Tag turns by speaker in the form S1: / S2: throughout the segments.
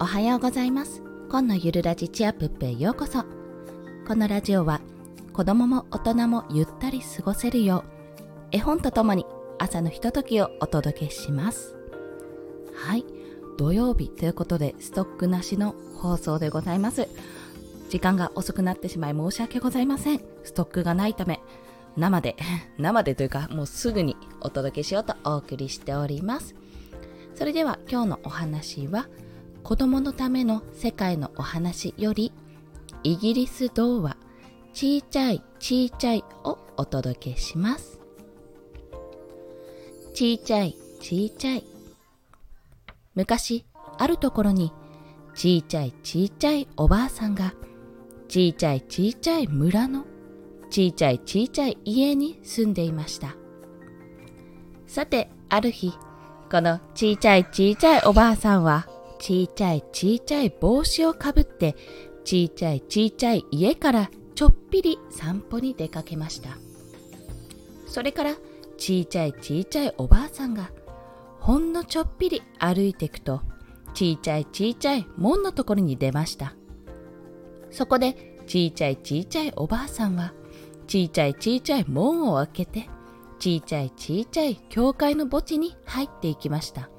S1: おはようございます。今のゆるラジチアプップへようこそ。このラジオは子供も大人もゆったり過ごせるよう絵本とともに朝のひとときをお届けします。はい。土曜日ということでストックなしの放送でございます。時間が遅くなってしまい申し訳ございません。ストックがないため生で 生でというかもうすぐにお届けしようとお送りしております。それでは今日のお話は子供のための世界のお話よりイギリス童話ちいちゃいちいちゃいをお届けします。ちいちゃいちいちゃい。昔あるところにちいちゃいちいちゃいおばあさんがちいちゃいちいちゃい村のちいちゃいちいちゃい家に住んでいました。さてある日このちいちゃいちいちゃいおばあさんはちいちゃいちいちゃい帽子をかぶってちいちゃいちいちゃい家からちょっぴり散歩に出かけました。それからちいちゃいちいちゃいおばあさんがほんのちょっぴり歩いていくとちいちゃいちいちゃい門のところに出ました。そこでちいちゃいちいちゃいおばあさんはちいちゃいちいちゃい門を開けてちいちゃいちいちゃい教会の墓地に入っていきました。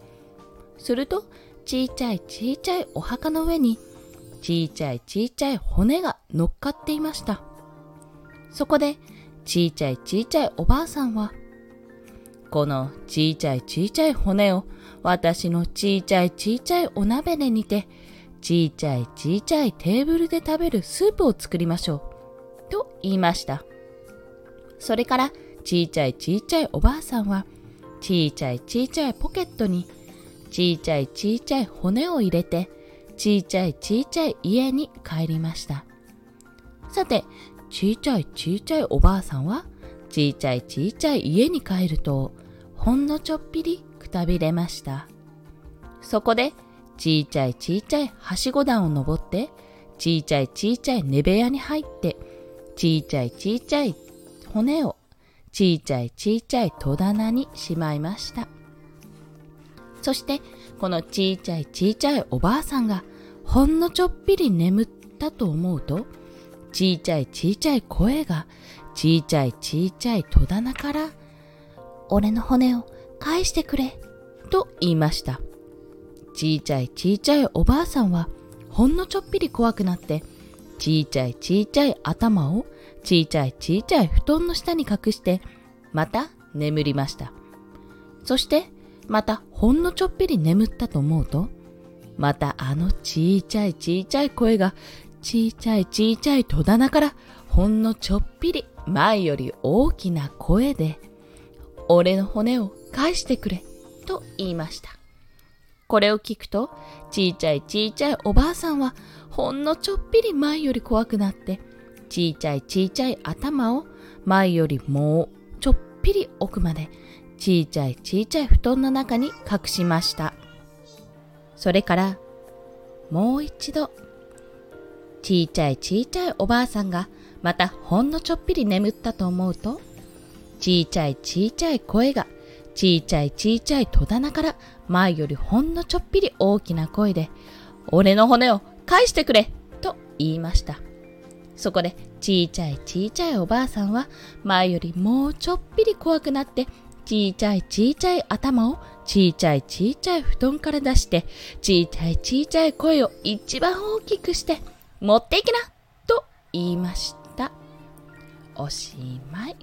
S1: するとちいちゃいちいちゃいお墓の上にちいちゃいちいちゃい骨が乗っかっていました。そこでちいちゃいちいちゃいおばあさんはこのちいちゃいちいちゃい骨を私のちいちゃいちいちゃいお鍋で煮てちいちゃいちいちゃいテーブルで食べるスープを作りましょうと言いました。それからちいちゃいちいちゃいおばあさんはちいちゃいちいちゃいポケットにちいちゃいちいちゃい骨を入れてちいちゃいちいちゃい家に帰りました。さてちいちゃいちいちゃいおばあさんはちいちゃいちいちゃい家に帰るとほんのちょっぴりくたびれました。そこでちいちゃいちいちゃいはしご段を登ってちいちゃいちいちゃい寝部屋に入ってちいちゃいちいちゃい骨をちいちゃいちいちゃい戸棚にしまいました。そしてこのちいちゃいちいちゃいおばあさんがほんのちょっぴり眠ったと思うとちいちゃいちいちゃい声がちいちゃいちいちゃい戸棚から俺の骨を返してくれと言いました。ちいちゃいちいちゃいおばあさんはほんのちょっぴり怖くなってちいちゃいちいちゃい頭をちいちゃいちいちゃい布団の下に隠してまた眠りました。そしてまたほんのちょっぴり眠ったと思うと、またあのちいちゃいちいちゃい声が、ちいちゃいちいちゃい戸棚から、ほんのちょっぴり前より大きな声で、俺の骨を返してくれ、と言いました。これを聞くと、ちいちゃいちいちゃいおばあさんは、ほんのちょっぴり前より怖くなって、ちいちゃいちいちゃい頭を前よりもうちょっぴり奥までちいちゃいちいちゃい布団の中に隠しました。それから、もう一度、ちいちゃいちいちゃいおばあさんがまたほんのちょっぴり眠ったと思うと、ちいちゃいちいちゃい声がちいちゃいちいちゃい戸棚から前よりほんのちょっぴり大きな声で、俺の骨を返してくれと言いました。そこでちいちゃいちいちゃいおばあさんは前よりもうちょっぴり怖くなってちいちゃいちいちゃい頭をちいちゃいちいちゃい布団から出して、ちいちゃいちいちゃい声を一番大きくして、持っていきなと言いました。おしまい。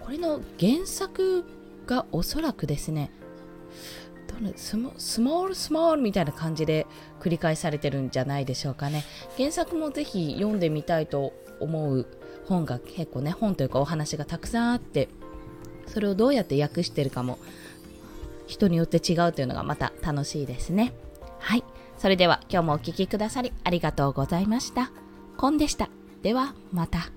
S1: これの原作がおそらくですね、スモスモールスモールみたいな感じで繰り返されてるんじゃないでしょうかね。原作もぜひ読んでみたいと思う本が結構ね本というかお話がたくさんあってそれをどうやって訳してるかも人によって違うというのがまた楽しいですね。はい。それでは今日もお聴きくださりありがとうございました。コンでした。ではまた。